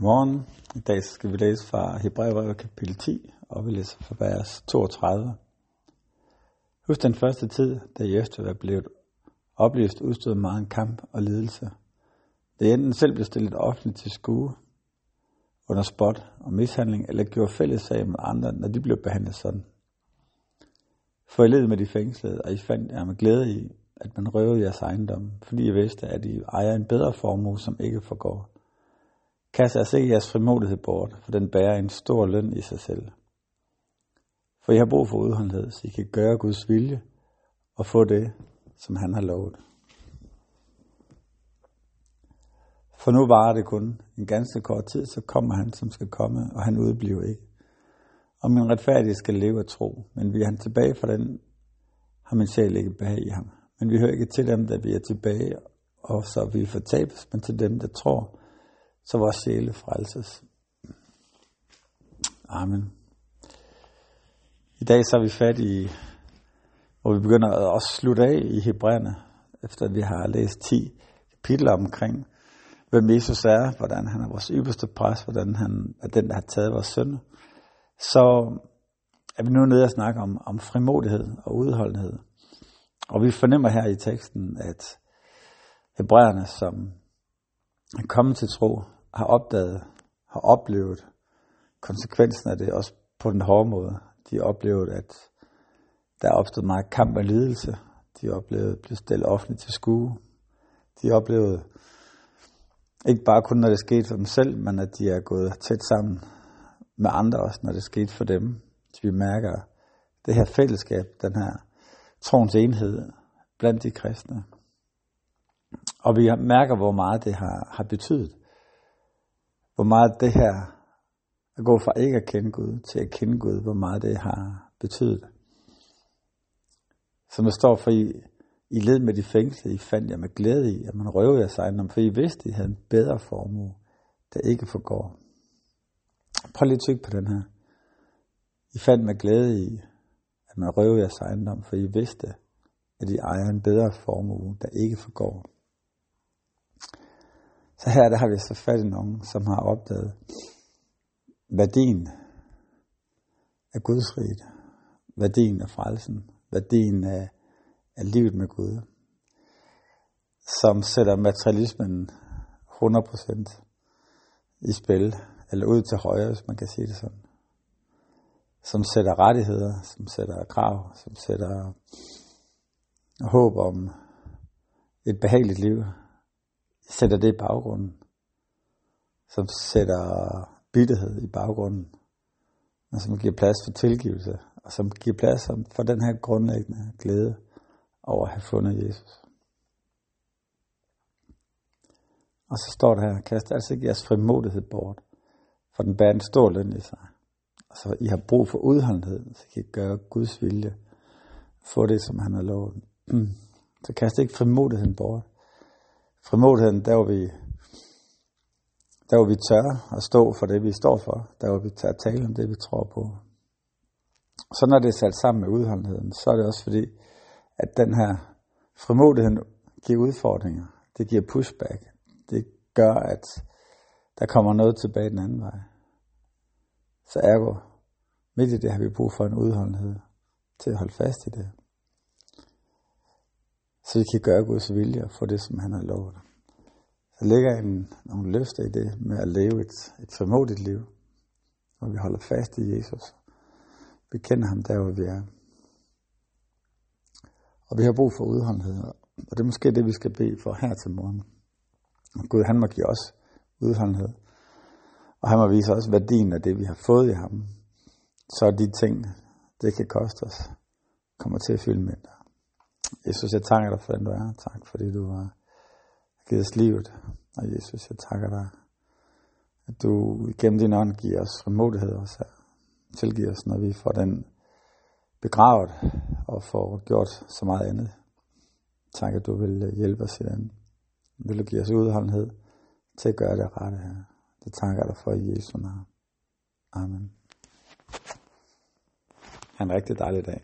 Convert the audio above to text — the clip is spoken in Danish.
Godmorgen. I dag skal vi læse fra Hebræerbrevet kapitel 10, og vi læser fra vers 32. Husk den første tid, da Jesus var blevet oplyst, udstod meget en kamp og lidelse. Det enten selv blev stillet offentligt til skue, under spot og mishandling, eller gjorde fælles sag med andre, når de blev behandlet sådan. For I led med de fængslede, og I fandt jer med glæde i, at man røvede jeres ejendom, fordi I vidste, at I ejer en bedre formue, som ikke forgår. Kast altså ikke jeres frimodighed bort, for den bærer en stor løn i sig selv. For I har brug for udholdenhed, så I kan gøre Guds vilje og få det, som han har lovet. For nu varer det kun en ganske kort tid, så kommer han, som skal komme, og han udbliver ikke. Og min retfærdige skal leve af tro, men vi er han tilbage fra den, har min sjæl ikke behag i ham. Men vi hører ikke til dem, der vi er tilbage, og så vi fortabes, men til dem, der tror, så vores sjæle frelses. Amen. I dag så er vi fat i, hvor vi begynder at også slutte af i Hebræerne, efter vi har læst 10 kapitler omkring, hvem Jesus er, hvordan han er vores ypperste præst, hvordan han er den, der har taget vores søn. Så er vi nu nede og snakke om, om frimodighed og udholdenhed. Og vi fornemmer her i teksten, at hebræerne, som er kommet til tro, har opdaget, har oplevet konsekvensen af det, også på den hårde måde. De har oplevet, at der er opstået meget kamp og lidelse. De har oplevet at blive stillet offentligt til skue. De har oplevet, ikke bare kun når det skete for dem selv, men at de er gået tæt sammen med andre også, når det skete for dem. Så vi mærker det her fællesskab, den her troens enhed blandt de kristne. Og vi mærker, hvor meget det har, har betydet. Hvor meget det her at gå fra ikke at kende Gud til at kende Gud, hvor meget det har betydet. Som der står for I, I led med de fængsler, I fandt jer med glæde i, at man røvede jeres ejendom, for I vidste, I havde en bedre formue, der ikke forgår. Prøv lige at tykke på den her. I fandt med glæde i, at man røvede jeres ejendom, for I vidste, at I ejer en bedre formue, der ikke forgår. Så her der har vi så fat i nogen, som har opdaget værdien af Guds rige, værdien af frelsen, værdien af, af livet med Gud, som sætter materialismen 100% i spil, eller ud til højre, hvis man kan sige det sådan. Som sætter rettigheder, som sætter krav, som sætter håb om et behageligt liv, sætter det i baggrunden, som sætter bitterhed i baggrunden, og som giver plads for tilgivelse, og som giver plads for den her grundlæggende glæde over at have fundet Jesus. Og så står der her, kast altså ikke jeres frimodighed bort, for den bærer en stor løn i sig. Og så I har brug for udholdenhed, så I kan gøre Guds vilje, få det, som han har lovet. Så kast ikke frimodigheden bort. Frimodigheden, der hvor vi, der hvor vi tør at stå for det, vi står for. Der hvor vi tør at tale om det, vi tror på. Så når det er sat sammen med udholdenheden, så er det også fordi, at den her frimodigheden giver udfordringer. Det giver pushback. Det gør, at der kommer noget tilbage den anden vej. Så ergo, midt i det har vi brug for en udholdenhed til at holde fast i det så vi kan gøre Guds vilje og få det, som han har lovet. Der ligger en, nogle løfter i det med at leve et, et formodigt liv, hvor vi holder fast i Jesus. Vi kender ham der, hvor vi er. Og vi har brug for udholdenhed, og det er måske det, vi skal bede for her til morgen. Og Gud, han må give os udholdenhed. Og han må vise os værdien af det, vi har fået i ham. Så de ting, det kan koste os, kommer til at fylde mindre. Jesus, jeg takker dig for den du er. Tak fordi du har givet os livet. Og Jesus, jeg takker dig, at du igennem din ånd giver os frimodighed også her. Tilgiver os, når vi får den begravet og får gjort så meget andet. Tak, at du vil hjælpe os i den. Vil du give os udholdenhed til at gøre det rette her. Det takker dig for i Jesu navn. Amen. Ha' en rigtig dejlig dag.